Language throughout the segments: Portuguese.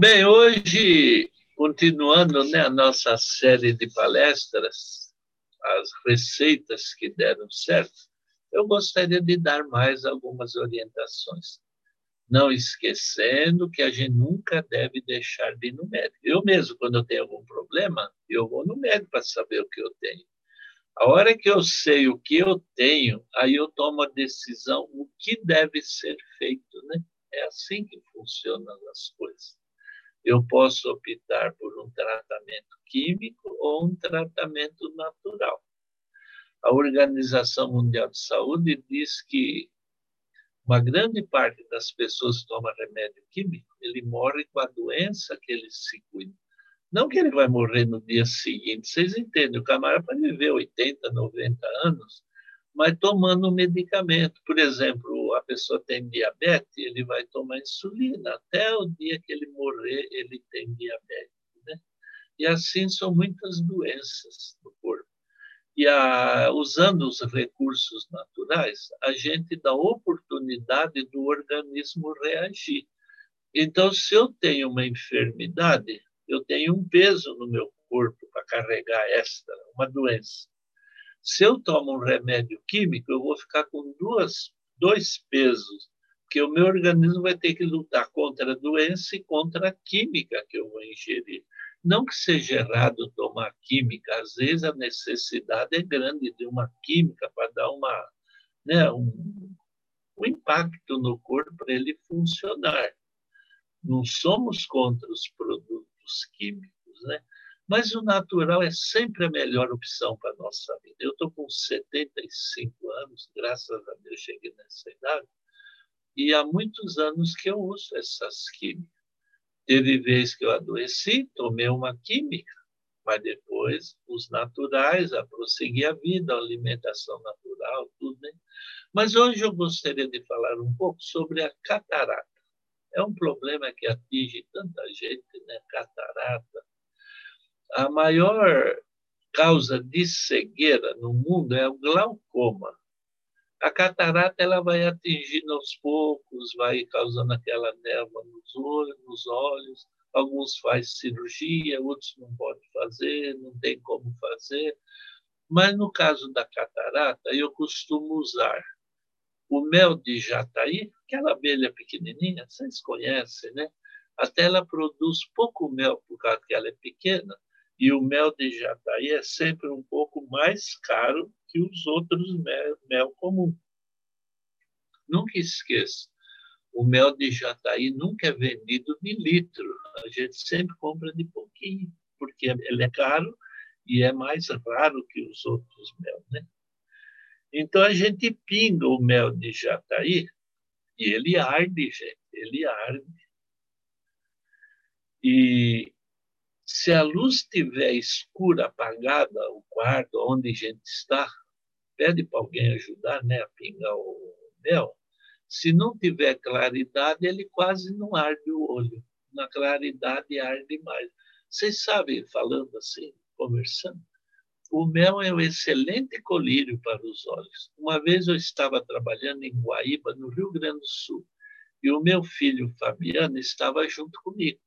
Bem, hoje, continuando né, a nossa série de palestras, as receitas que deram certo, eu gostaria de dar mais algumas orientações. Não esquecendo que a gente nunca deve deixar de ir no médico. Eu mesmo, quando eu tenho algum problema, eu vou no médico para saber o que eu tenho. A hora que eu sei o que eu tenho, aí eu tomo a decisão o que deve ser feito, né? É assim que funcionam as coisas. Eu posso optar por um tratamento químico ou um tratamento natural. A Organização Mundial de Saúde diz que uma grande parte das pessoas que tomam remédio químico, ele morre com a doença que ele se cuida. Não que ele vai morrer no dia seguinte, vocês entendem, o camarada pode viver 80, 90 anos, mas tomando medicamento. Por exemplo, a pessoa tem diabetes, ele vai tomar insulina. Até o dia que ele morrer, ele tem diabetes. Né? E assim são muitas doenças do corpo. E a, usando os recursos naturais, a gente dá oportunidade do organismo reagir. Então, se eu tenho uma enfermidade, eu tenho um peso no meu corpo para carregar esta, uma doença. Se eu tomo um remédio químico, eu vou ficar com duas, dois pesos, porque o meu organismo vai ter que lutar contra a doença e contra a química que eu vou ingerir. Não que seja errado tomar química, às vezes a necessidade é grande de uma química para dar uma, né, um, um impacto no corpo para ele funcionar. Não somos contra os produtos químicos, né? Mas o natural é sempre a melhor opção para a nossa vida. Eu estou com 75 anos, graças a Deus cheguei nessa idade, e há muitos anos que eu uso essas químicas. Teve vez que eu adoeci, tomei uma química, mas depois os naturais, a prosseguir a vida, a alimentação natural, tudo, né? Mas hoje eu gostaria de falar um pouco sobre a catarata. É um problema que atinge tanta gente, né? Catarata. A maior causa de cegueira no mundo é o glaucoma. A catarata ela vai atingindo aos poucos, vai causando aquela névoa nos olhos, nos olhos. Alguns faz cirurgia, outros não podem fazer, não tem como fazer. Mas no caso da catarata, eu costumo usar o mel de jataí, aquela abelha pequenininha, vocês conhecem, né? Até ela produz pouco mel por causa que ela é pequena, e o mel de jataí é sempre um pouco mais caro que os outros mel, mel comum. Nunca esqueça, o mel de jataí nunca é vendido de litro, a gente sempre compra de pouquinho, porque ele é caro e é mais raro que os outros mel, né? Então a gente pinga o mel de jataí e ele arde, gente, ele arde. E se a luz estiver escura, apagada, o quarto onde a gente está, pede para alguém ajudar né, a pingar o mel. Se não tiver claridade, ele quase não arde o olho. Na claridade arde mais. Vocês sabem, falando assim, conversando, o mel é um excelente colírio para os olhos. Uma vez eu estava trabalhando em Guaíba, no Rio Grande do Sul, e o meu filho Fabiano estava junto comigo.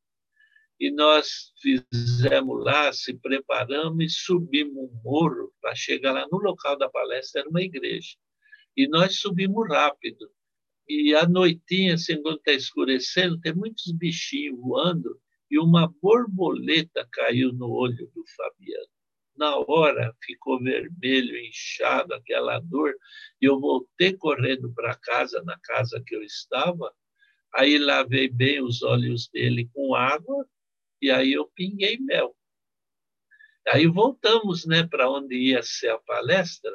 E nós fizemos lá, se preparamos e subimos um morro para chegar lá no local da palestra, era uma igreja. E nós subimos rápido. E à noitinha, assim, quando está escurecendo, tem muitos bichinhos voando e uma borboleta caiu no olho do Fabiano na hora ficou vermelho, inchado, aquela dor, e eu voltei correndo para casa, na casa que eu estava, aí lavei bem os olhos dele com água, e aí eu pinguei mel. Aí voltamos né, para onde ia ser a palestra.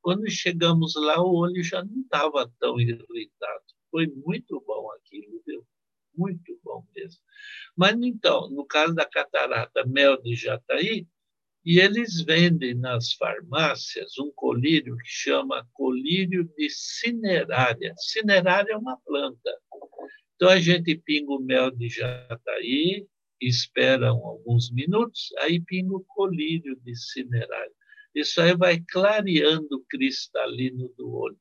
Quando chegamos lá, o olho já não estava tão irritado. Foi muito bom aquilo, viu? Muito bom mesmo. Mas então, no caso da catarata, mel de jataí, e eles vendem nas farmácias um colírio que chama colírio de cinerária. Cinerária é uma planta. Então a gente pinga o mel de jataí, espera alguns minutos, aí pinga o colírio de cinerária. Isso aí vai clareando o cristalino do olho.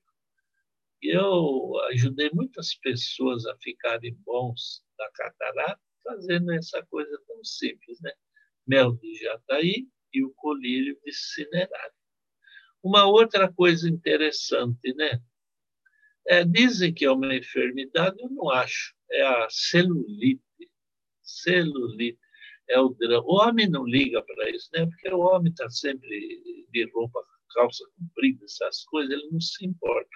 Eu ajudei muitas pessoas a ficarem bons da catarata, fazendo essa coisa tão simples, né? Mel de jataí e o colírio de cinerário. Uma outra coisa interessante, né? É, dizem que é uma enfermidade, eu não acho. É a celulite. Celulite. É o. O homem não liga para isso, né? Porque o homem está sempre de roupa, calça comprida, essas coisas, ele não se importa.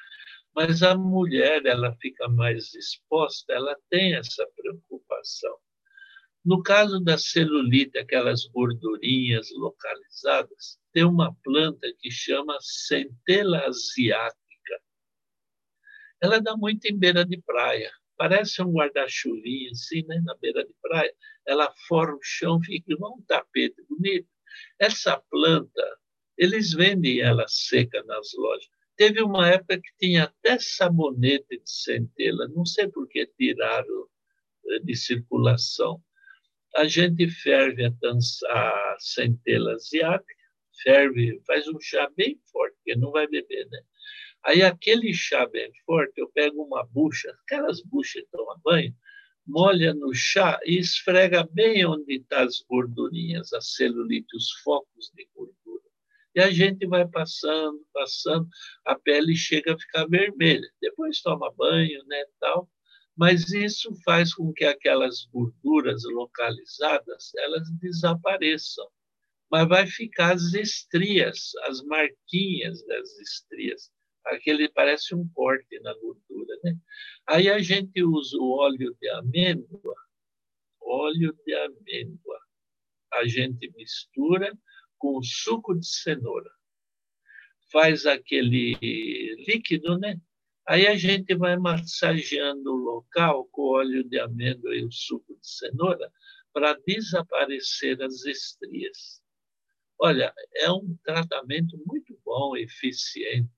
Mas a mulher, ela fica mais exposta, ela tem essa preocupação. No caso da celulite, aquelas gordurinhas localizadas, tem uma planta que chama centela asiática. Ela dá muito em beira de praia. Parece um guarda-chuvinho assim, né, na beira de praia. Ela forma o chão, fica igual um tapete bonito. Essa planta, eles vendem ela seca nas lojas. Teve uma época que tinha até sabonete de centela, não sei por que tiraram eh, de circulação. A gente ferve a, dança, a centela asiática, ferve, faz um chá bem forte, porque não vai beber, né? Aí aquele chá bem forte, eu pego uma bucha, aquelas buchas que tomam banho, molha no chá e esfrega bem onde estão tá as gordurinhas, a celulite, os focos de gordura. E a gente vai passando, passando, a pele chega a ficar vermelha. Depois toma banho, né, tal. Mas isso faz com que aquelas gorduras localizadas elas desapareçam. Mas vai ficar as estrias, as marquinhas das estrias. Aquele parece um corte na gordura, né? Aí a gente usa o óleo de amêndoa, óleo de amêndoa. A gente mistura com suco de cenoura. Faz aquele líquido, né? Aí a gente vai massageando o local com óleo de amêndoa e o suco de cenoura para desaparecer as estrias. Olha, é um tratamento muito bom, eficiente.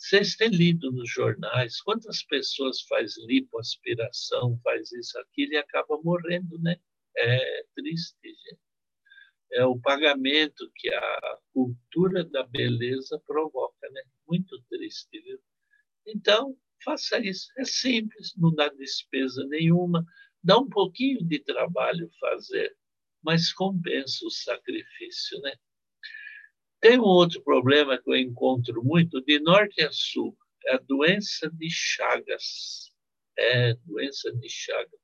Vocês têm lido nos jornais quantas pessoas faz lipoaspiração, faz isso, aquilo e acaba morrendo, né? É triste, gente é o pagamento que a cultura da beleza provoca, né? Muito triste, viu? Então, faça isso. É simples, não dá despesa nenhuma, dá um pouquinho de trabalho fazer, mas compensa o sacrifício, né? Tem um outro problema que eu encontro muito de norte a sul, é a doença de Chagas. É, doença de Chagas.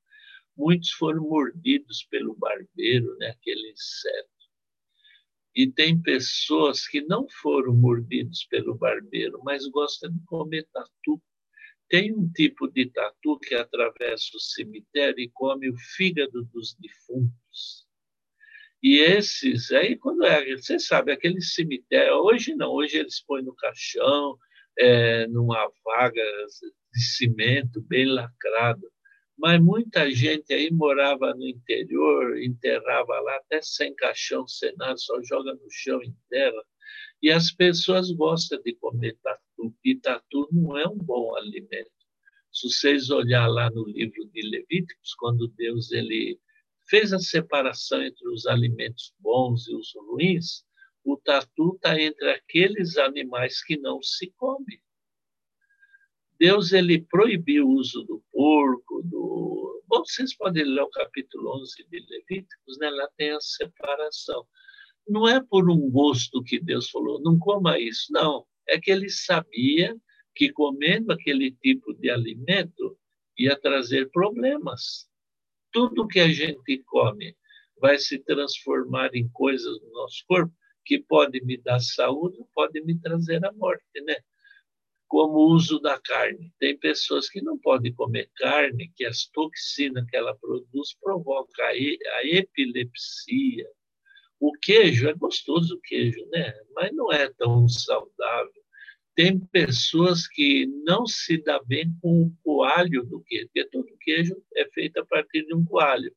Muitos foram mordidos pelo barbeiro, né, aquele inseto. E tem pessoas que não foram mordidos pelo barbeiro, mas gostam de comer tatu. Tem um tipo de tatu que atravessa o cemitério e come o fígado dos defuntos. E esses, aí quando é, você sabe, aquele cemitério, hoje não, hoje eles põem no caixão, é, numa vaga de cimento bem lacrado mas muita gente aí morava no interior, enterrava lá até sem caixão, sem nada, só joga no chão em terra. E as pessoas gostam de comer tatu, e tatu não é um bom alimento. Se vocês olhar lá no livro de Levíticos, quando Deus ele fez a separação entre os alimentos bons e os ruins, o tatu está entre aqueles animais que não se comem. Deus ele proibiu o uso do porco, do. Bom, vocês podem ler o capítulo 11 de Levíticos, né? lá tem a separação. Não é por um gosto que Deus falou, não coma isso, não. É que ele sabia que comendo aquele tipo de alimento ia trazer problemas. Tudo que a gente come vai se transformar em coisas no nosso corpo que pode me dar saúde, pode me trazer a morte, né? como o uso da carne. Tem pessoas que não podem comer carne, que as toxinas que ela produz provocam a epilepsia. O queijo é gostoso, o queijo, né? Mas não é tão saudável. Tem pessoas que não se dá bem com o coalho do queijo, porque todo queijo é feito a partir de um coalho.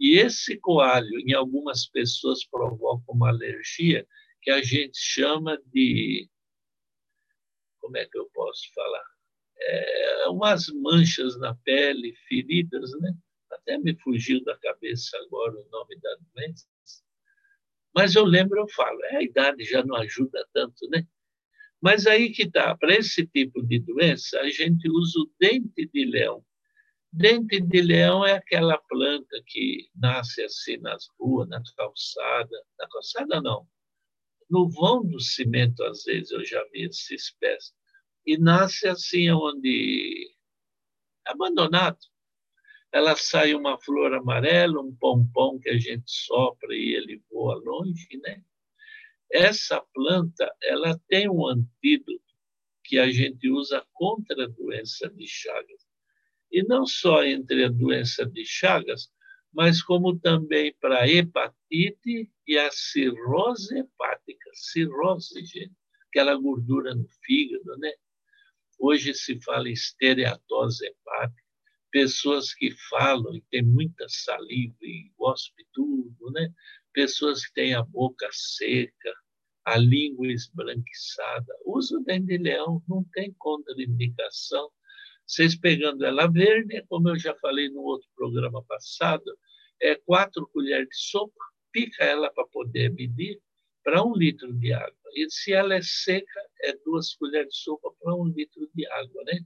E esse coalho, em algumas pessoas, provoca uma alergia que a gente chama de como é que eu posso falar? É, umas manchas na pele, feridas, né? Até me fugiu da cabeça agora o nome da doença. Mas eu lembro, eu falo, é, a idade já não ajuda tanto, né? Mas aí que tá, para esse tipo de doença, a gente usa o dente de leão. Dente de leão é aquela planta que nasce assim nas ruas, na calçada. Na calçada, não. No vão do cimento, às vezes, eu já vi essa espécie. E nasce assim, onde. abandonado. Ela sai uma flor amarela, um pompom que a gente sopra e ele voa longe, né? Essa planta, ela tem um antídoto que a gente usa contra a doença de Chagas e não só entre a doença de Chagas, mas como também para a hepatite e a cirrose hepática. Cirrose, gente, aquela gordura no fígado, né? Hoje se fala estereatose hepática, pessoas que falam e têm muita saliva e gospe tudo, né? Pessoas que têm a boca seca, a língua esbranquiçada. Uso dendilhão não tem contraindicação vocês pegando ela verde, como eu já falei no outro programa passado, é quatro colheres de sopa, pica ela para poder medir para um litro de água. E se ela é seca, é duas colheres de sopa para um litro de água, né?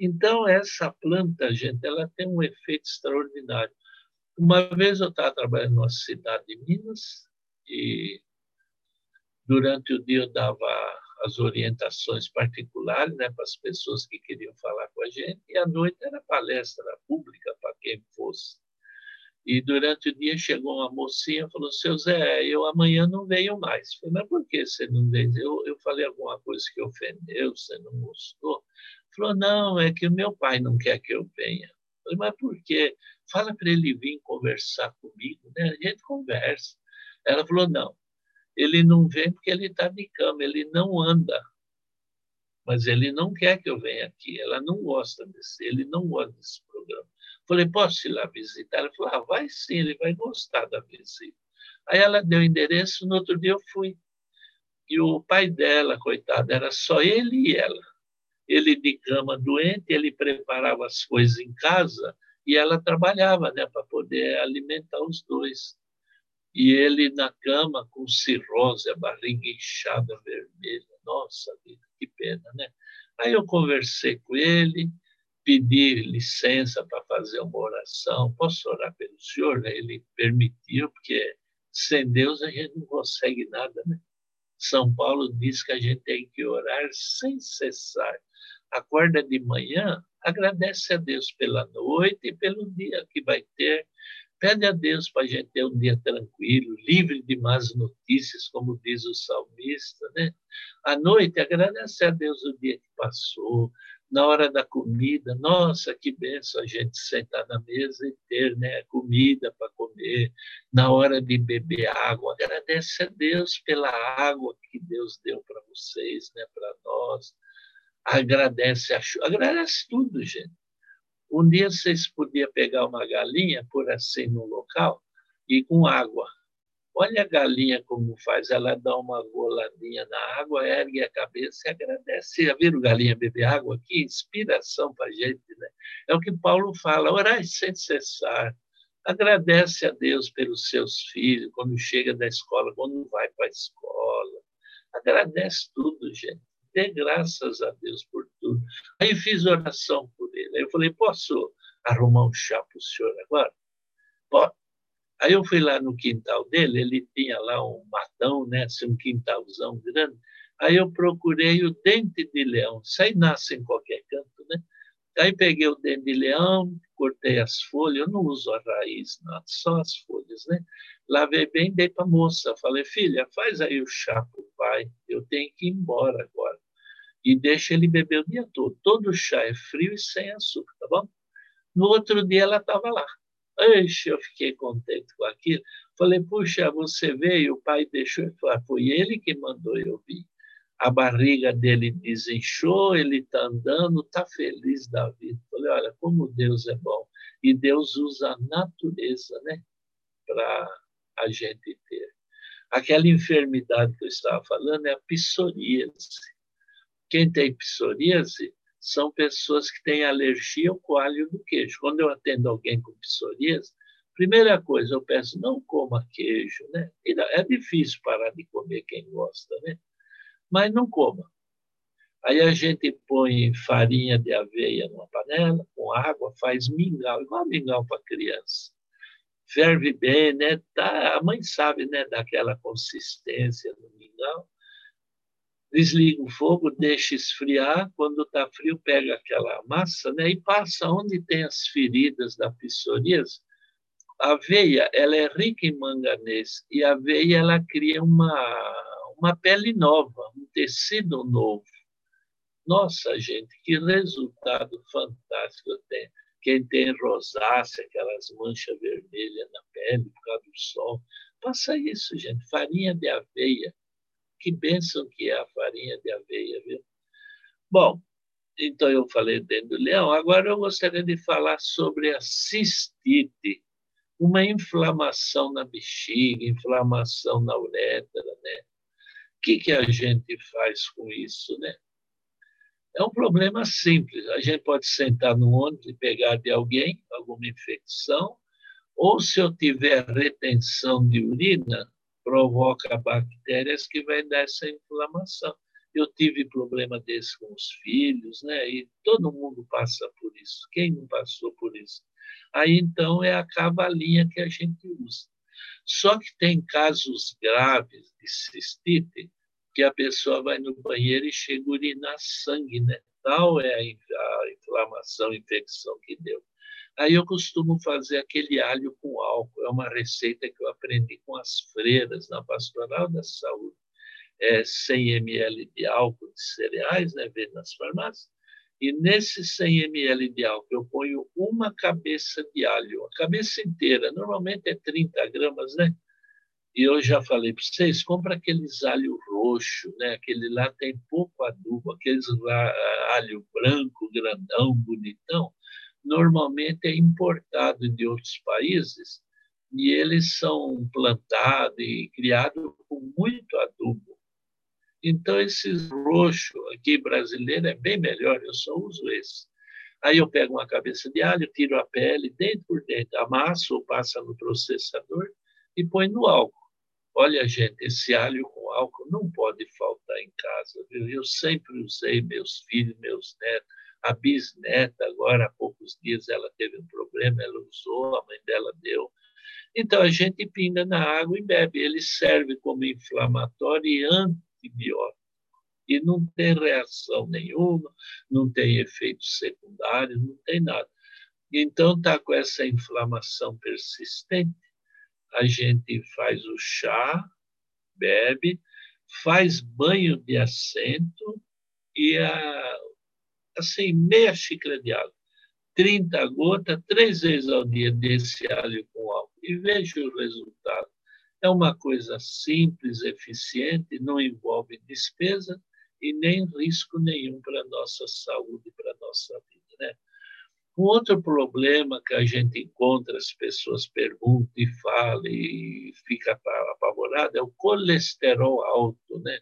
Então essa planta, gente, ela tem um efeito extraordinário. Uma vez eu estava trabalhando numa cidade de Minas e durante o dia eu dava as orientações particulares né, para as pessoas que queriam falar com a gente, e à noite era palestra pública para quem fosse. E durante o dia chegou uma mocinha e falou: Seu Zé, eu amanhã não venho mais. Eu falei, mas por que você não veio? Eu, eu falei alguma coisa que ofendeu, você não gostou? Falou: Não, é que o meu pai não quer que eu venha. Eu falei, mas por quê? Fala para ele vir conversar comigo, né? A gente conversa. Ela falou: Não, ele não vem porque ele está de cama, ele não anda. Mas ele não quer que eu venha aqui, ela não gosta desse, ele não gosta desse programa. Falei, posso ir lá visitar? Ela falou, ah, vai sim, ele vai gostar da visita. Aí ela deu o endereço, no outro dia eu fui. E o pai dela, coitado, era só ele e ela. Ele de cama doente, ele preparava as coisas em casa e ela trabalhava né, para poder alimentar os dois e ele na cama com cirrose, a barriga inchada, vermelha. Nossa vida, que pena, né? Aí eu conversei com ele, pedi licença para fazer uma oração. Posso orar pelo senhor? Ele permitiu, porque sem Deus a gente não consegue nada, né? São Paulo diz que a gente tem que orar sem cessar. Acorda de manhã, agradece a Deus pela noite e pelo dia que vai ter Pede a Deus para a gente ter um dia tranquilo, livre de más notícias, como diz o salmista. Né? À noite, agradece a Deus o dia que passou, na hora da comida. Nossa, que benção a gente sentar na mesa e ter né, comida para comer. Na hora de beber água, agradece a Deus pela água que Deus deu para vocês, né, para nós. Agradece a chuva, agradece tudo, gente. Um dia vocês podiam pegar uma galinha, por assim no local, e com água. Olha a galinha como faz, ela dá uma goladinha na água, ergue a cabeça e agradece. Já viram galinha beber água aqui? Inspiração para a gente, né? É o que Paulo fala, orar sem cessar. Agradece a Deus pelos seus filhos, quando chega da escola, quando vai para a escola. Agradece tudo, gente. Dê graças a Deus por tudo. Aí fiz oração por ele. Aí eu falei, posso arrumar um chá para o senhor agora? Pode. Aí eu fui lá no quintal dele, ele tinha lá um matão, né, assim, um quintalzão grande. Aí eu procurei o dente de leão. Isso aí nasce em qualquer canto, né? Aí peguei o dente de leão, cortei as folhas, eu não uso a raiz, nada, só as folhas, né? Lavei bem, dei para a moça. Falei, filha, faz aí o chá para o pai, eu tenho que ir embora agora e deixa ele beber o dia todo. Todo chá é frio e sem açúcar, tá bom? No outro dia ela estava lá. Eixe, eu fiquei contente com aquilo. Falei, puxa, você veio, o pai deixou. Falei, foi ele que mandou eu vir. A barriga dele desinchou, ele está andando, está feliz da vida. Falei, olha, como Deus é bom. E Deus usa a natureza, né, para a gente ter. Aquela enfermidade que eu estava falando é a psoríase quem tem psoríase são pessoas que têm alergia ao coalho do queijo. Quando eu atendo alguém com psoríase, primeira coisa, eu peço, não coma queijo, né? É difícil parar de comer quem gosta, né? Mas não coma. Aí a gente põe farinha de aveia numa panela, com água, faz mingau, igual mingau para criança. Ferve bem, né? Tá, a mãe sabe, né, daquela consistência do mingau. Desliga o fogo, deixa esfriar. Quando está frio, pega aquela massa né, e passa onde tem as feridas da psoríase. A aveia ela é rica em manganês e a aveia ela cria uma, uma pele nova, um tecido novo. Nossa, gente, que resultado fantástico tem. Quem tem rosácea, aquelas manchas vermelhas na pele por causa do sol, faça isso, gente. Farinha de aveia. Que bênção que é a farinha de aveia, viu? Bom, então eu falei dentro do leão. Agora eu gostaria de falar sobre a cistite, uma inflamação na bexiga, inflamação na uretra, né? O que, que a gente faz com isso, né? É um problema simples. A gente pode sentar no ônibus e pegar de alguém alguma infecção, ou se eu tiver retenção de urina, provoca bactérias que vai dar essa inflamação. Eu tive problema desse com os filhos, né? E todo mundo passa por isso. Quem não passou por isso? Aí então é a cavalinha que a gente usa. Só que tem casos graves de cistite que a pessoa vai no banheiro e chega a urinar sangue, né? Tal é a inflamação, infecção que deu. Aí eu costumo fazer aquele alho com álcool. É uma receita que eu aprendi com as freiras na Pastoral da Saúde. É 100 ml de álcool de cereais, né? Vende nas farmácias. E nesse 100 ml de álcool eu ponho uma cabeça de alho, a cabeça inteira. Normalmente é 30 gramas, né? E eu já falei para vocês, compra aqueles alho roxo, né? Aquele lá tem pouco adubo, aqueles lá, alho branco, grandão, bonitão, normalmente é importado de outros países e eles são plantados e criados com muito adubo. Então, esses roxo aqui brasileiro é bem melhor, eu só uso esse. Aí eu pego uma cabeça de alho, tiro a pele dentro por dentro, amasso ou passa no processador e põe no álcool. Olha, gente, esse alho com álcool não pode faltar em casa. Viu? Eu sempre usei, meus filhos, meus netos. A bisneta, agora há poucos dias, ela teve um problema, ela usou, a mãe dela deu. Então, a gente pinga na água e bebe. Ele serve como inflamatório e antibiótico. E não tem reação nenhuma, não tem efeitos secundários, não tem nada. Então, está com essa inflamação persistente a gente faz o chá, bebe, faz banho de assento e a, assim, meia xícara de água. 30 gotas, três vezes ao dia desse alho com álcool. E veja o resultado. É uma coisa simples, eficiente, não envolve despesa e nem risco nenhum para a nossa saúde, para a nossa vida. Né? Um outro problema que a gente encontra, as pessoas perguntam e falam e fica apavorado, é o colesterol alto, né?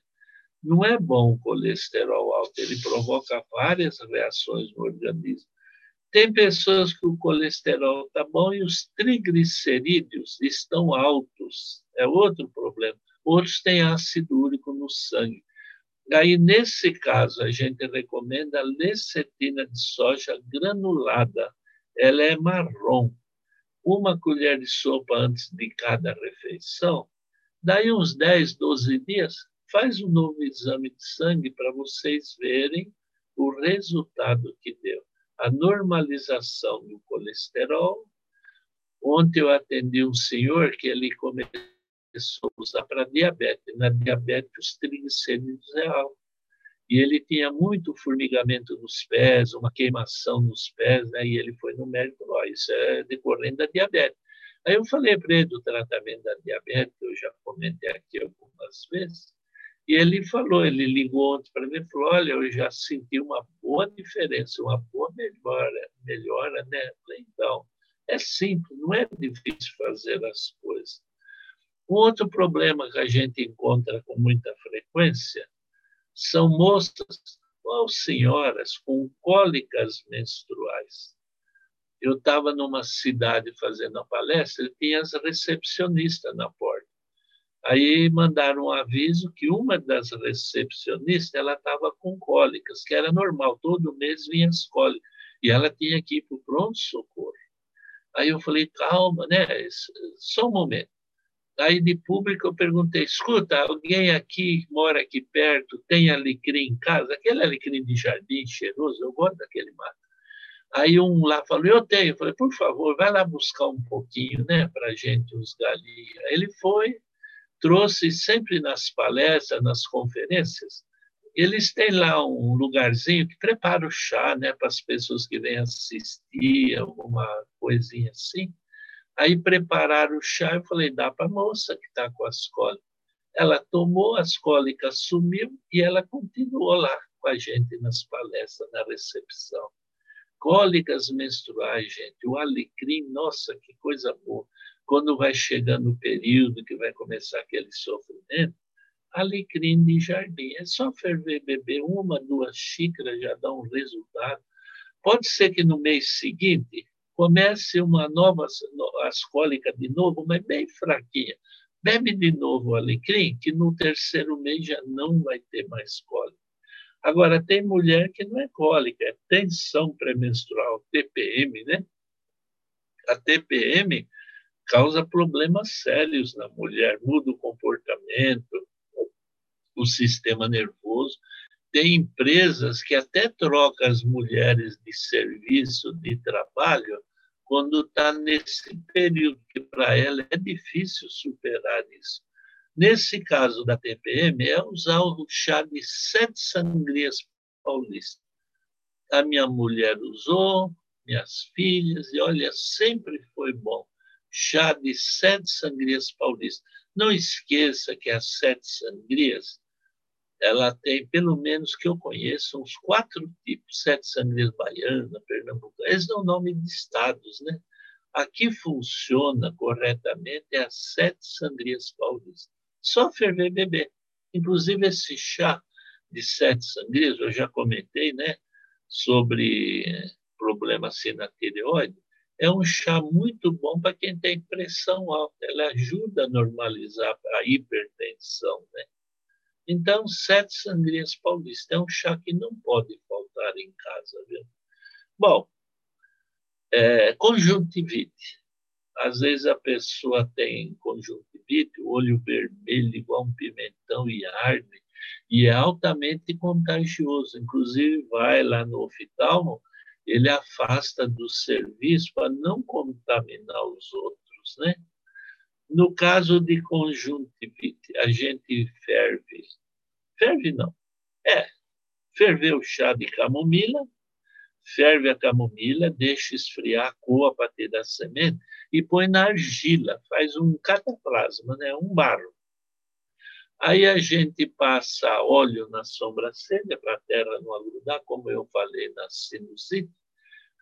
Não é bom o colesterol alto, ele provoca várias reações no organismo. Tem pessoas que o colesterol está bom e os triglicerídeos estão altos, é outro problema. Outros têm ácido úrico no sangue. Aí, nesse caso, a gente recomenda a lecetina de soja granulada. Ela é marrom. Uma colher de sopa antes de cada refeição. Daí, uns 10, 12 dias, faz um novo exame de sangue para vocês verem o resultado que deu. A normalização do colesterol. Ontem eu atendi um senhor que ele começou a usar para diabetes. Na diabetes, os triglicerídeos é alto. E ele tinha muito formigamento nos pés, uma queimação nos pés, né? e ele foi no médico falou: Isso é decorrente da diabetes. Aí eu falei para ele do tratamento da diabetes, eu já comentei aqui algumas vezes, e ele falou, ele ligou ontem para mim e falou: Olha, eu já senti uma boa diferença, uma boa melhora, melhora né? Então, é simples, não é difícil fazer as coisas. Um outro problema que a gente encontra com muita frequência são moças ou senhoras com cólicas menstruais. Eu estava numa cidade fazendo a palestra e tinha as recepcionistas na porta. Aí mandaram um aviso que uma das recepcionistas ela estava com cólicas, que era normal, todo mês vinha as cólicas, e ela tinha que ir para o pronto-socorro. Aí eu falei, calma, né? Só um momento. Aí de público eu perguntei, escuta, alguém aqui mora aqui perto, tem alecrim em casa? Aquele alecrim de jardim cheiroso, eu gosto daquele mato. Aí um lá falou, eu tenho. Eu falei, por favor, vai lá buscar um pouquinho, né, para gente, os galinhos. Ele foi, trouxe sempre nas palestras, nas conferências, eles têm lá um lugarzinho que prepara o chá né, para as pessoas que vêm assistir, alguma coisinha assim. Aí prepararam o chá, eu falei, dá para a moça que está com as cólicas. Ela tomou, as cólicas sumiu e ela continuou lá com a gente nas palestras, na recepção. Cólicas menstruais, gente, o alecrim, nossa, que coisa boa quando vai chegando o período que vai começar aquele sofrimento, alecrim de jardim. É só ferver, beber uma, duas xícaras, já dá um resultado. Pode ser que no mês seguinte comece uma nova ascólica de novo, mas bem fraquinha. Bebe de novo o alecrim, que no terceiro mês já não vai ter mais cólica. Agora, tem mulher que não é cólica, é tensão pré-menstrual, TPM, né? A TPM causa problemas sérios na mulher, muda o comportamento, o sistema nervoso. Tem empresas que até trocam as mulheres de serviço, de trabalho, quando está nesse período, que para ela é difícil superar isso. Nesse caso da TPM, é usar o chá de sete sangrias paulistas. A minha mulher usou, minhas filhas, e olha, sempre foi bom chá de sete sangrias paulistas. Não esqueça que as sete sangrias, ela tem, pelo menos que eu conheço, uns quatro tipos, sete sangrias baiana, pernambucana, eles dão nome de estados, né? Aqui funciona corretamente as sete sangrias paulistas. Só ferver beber. Inclusive esse chá de sete sangrias, eu já comentei, né? Sobre problema assim na tireoide, é um chá muito bom para quem tem pressão alta. Ela ajuda a normalizar a hipertensão, né? Então, sete sangrias paulistas é um chá que não pode faltar em casa, viu? Bom, é, conjuntivite. Às vezes a pessoa tem conjuntivite, o olho vermelho igual um pimentão e arde, e é altamente contagioso. Inclusive, vai lá no oftalmo, ele afasta do serviço para não contaminar os outros, né? No caso de conjuntivite, a gente ferve, ferve não, é, ferver o chá de camomila, ferve a camomila, deixa esfriar, coa para ter da semente e põe na argila, faz um cataplasma, né? um barro. Aí a gente passa óleo na sobrancelha para a terra não agrudar, como eu falei na sinusite.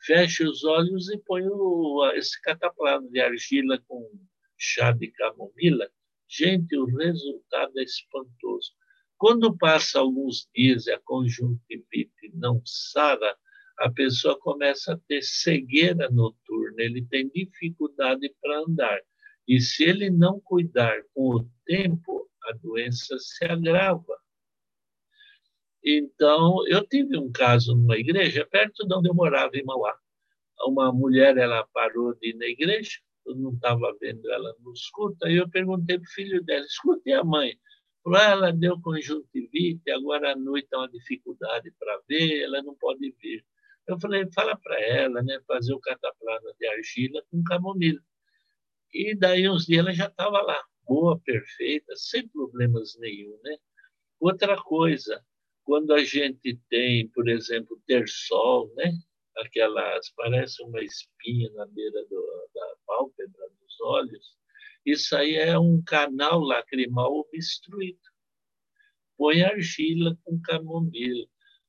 Fecha os olhos e põe o, esse cataplano de argila com chá de camomila. Gente, o resultado é espantoso. Quando passa alguns dias e a conjuntivite não sara, a pessoa começa a ter cegueira noturna, ele tem dificuldade para andar. E se ele não cuidar com o tempo, a doença se agrava. Então, eu tive um caso numa igreja, perto de onde eu morava, em Mauá. Uma mulher, ela parou de ir na igreja, eu não estava vendo ela no escuta, aí eu perguntei para o filho dela, escuta e a mãe? Ah, ela deu conjuntivite, agora à noite é uma dificuldade para ver, ela não pode vir. Eu falei, fala para ela, né, fazer o cataplana de argila com camomila. E daí uns dias ela já estava lá, boa, perfeita, sem problemas nenhum, né? Outra coisa, quando a gente tem, por exemplo, ter sol, né? Aquelas, parece uma espinha na beira do, da pálpebra dos olhos, isso aí é um canal lacrimal obstruído. Põe argila com camomila.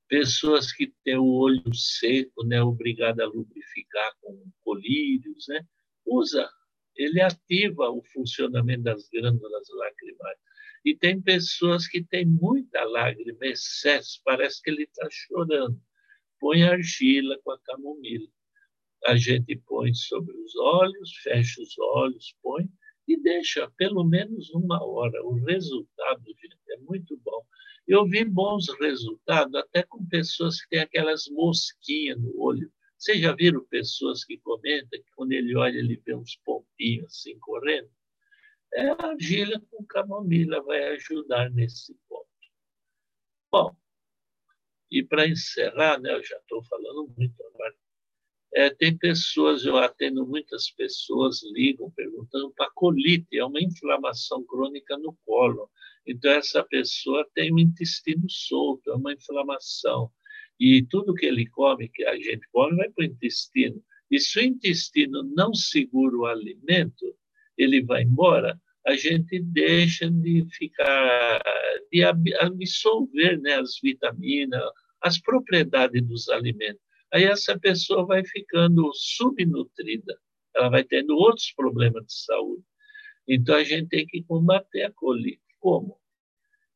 Pessoas que têm o olho seco, né, obrigada a lubrificar com colírios, né, usa ele ativa o funcionamento das glândulas lacrimais. E tem pessoas que têm muita lágrima, excesso, parece que ele está chorando. Põe argila com a camomila. A gente põe sobre os olhos, fecha os olhos, põe e deixa pelo menos uma hora. O resultado, gente, é muito bom. Eu vi bons resultados até com pessoas que têm aquelas mosquinhas no olho. Vocês já viram pessoas que comentam que quando ele olha, ele vê uns pontinhos assim correndo? É a argila com camomila vai ajudar nesse ponto. Bom, e para encerrar, né, eu já estou falando muito agora, é, tem pessoas, eu atendo muitas pessoas, ligam perguntando para colite, é uma inflamação crônica no colo. Então, essa pessoa tem o intestino solto, é uma inflamação. E tudo que ele come, que a gente come, vai para o intestino. E se o intestino não segura o alimento, ele vai embora, a gente deixa de ficar, de absorver né, as vitaminas, as propriedades dos alimentos aí essa pessoa vai ficando subnutrida, ela vai tendo outros problemas de saúde. Então a gente tem que combater a colite. Como?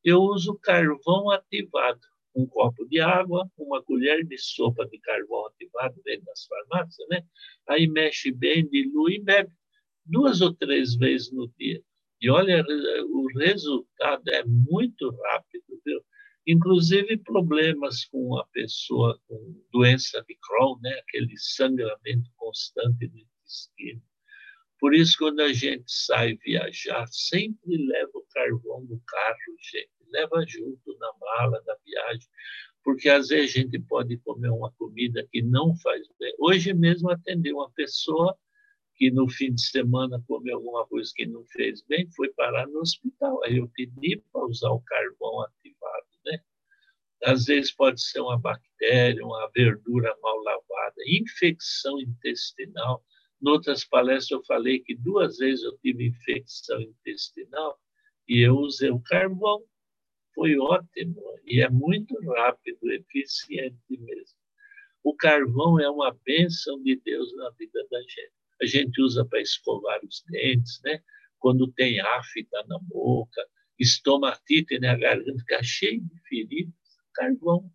Eu uso carvão ativado, um copo de água, uma colher de sopa de carvão ativado dentro das farmácias, né? Aí mexe bem, dilui e bebe duas ou três vezes no dia. E olha, o resultado é muito rápido, viu? inclusive problemas com a pessoa com doença de Crohn, né? aquele sangramento constante do intestino. Por isso, quando a gente sai viajar, sempre leva o carvão no carro, gente. Leva junto na mala da viagem, porque às vezes a gente pode comer uma comida que não faz bem. Hoje mesmo atendi uma pessoa que no fim de semana comeu alguma coisa que não fez bem, foi parar no hospital. Aí eu pedi para usar o carvão ativado às vezes pode ser uma bactéria, uma verdura mal lavada, infecção intestinal. Em outras palestras eu falei que duas vezes eu tive infecção intestinal e eu usei o carvão. Foi ótimo e é muito rápido, eficiente mesmo. O carvão é uma bênção de Deus na vida da gente. A gente usa para escovar os dentes, né? Quando tem afta na boca, estomatite na garganta, fica cheio de feridas carvão.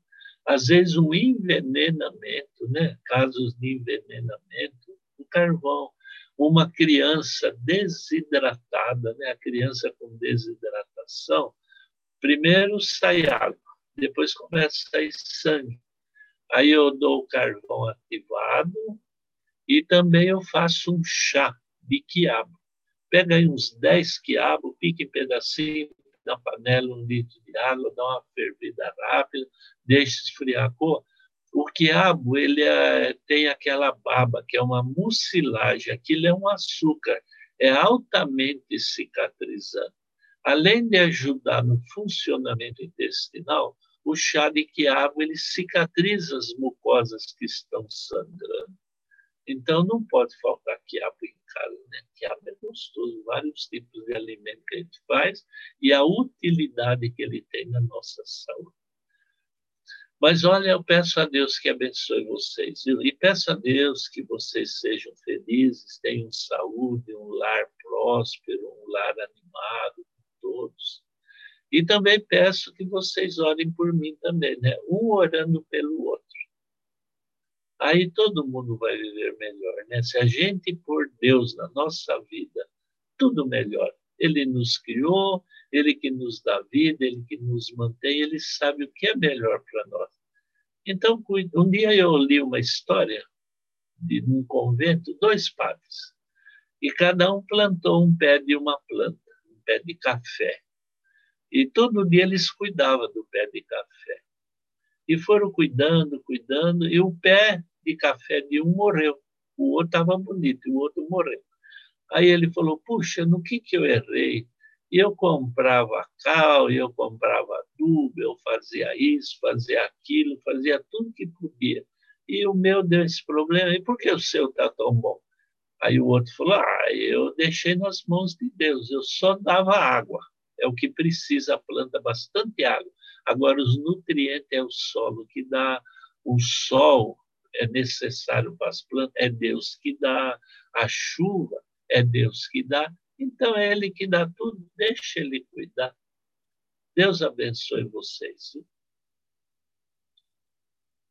Às vezes, um envenenamento, né? casos de envenenamento, o carvão. Uma criança desidratada, né? a criança com desidratação, primeiro sai água, depois começa a sair sangue. Aí eu dou o carvão ativado e também eu faço um chá de quiabo. Pega aí uns 10 quiabos, pique em pedacinho, na panela um litro de água, dá uma fervida rápida, deixa esfriar a cor. O quiabo ele é, tem aquela baba, que é uma mucilagem, aquilo é um açúcar, é altamente cicatrizante. Além de ajudar no funcionamento intestinal, o chá de quiabo ele cicatriza as mucosas que estão sangrando. Então, não pode faltar quiabo em casa, né? Quiabo é gostoso, vários tipos de alimento que a gente faz e a utilidade que ele tem na nossa saúde. Mas olha, eu peço a Deus que abençoe vocês? E peço a Deus que vocês sejam felizes, tenham saúde, um lar próspero, um lar animado todos. E também peço que vocês orem por mim também, né? Um orando pelo outro aí todo mundo vai viver melhor. Né? Se a gente pôr Deus na nossa vida, tudo melhor. Ele nos criou, ele que nos dá vida, ele que nos mantém, ele sabe o que é melhor para nós. Então, um dia eu li uma história de um convento, dois padres, e cada um plantou um pé de uma planta, pé de café. E todo dia eles cuidavam do pé de café. E foram cuidando, cuidando, e o pé de café de um morreu, o outro estava bonito, e o outro morreu. Aí ele falou: Puxa, no que, que eu errei? E eu comprava cal, eu comprava adubo, eu fazia isso, fazia aquilo, fazia tudo que podia. E o meu deu esse problema, e por que o seu está tão bom? Aí o outro falou: Ah, eu deixei nas mãos de Deus, eu só dava água. É o que precisa a planta, bastante água. Agora, os nutrientes é o solo que dá, o sol é necessário para as plantas, é Deus que dá a chuva, é Deus que dá. Então é Ele que dá tudo, deixa Ele cuidar. Deus abençoe vocês.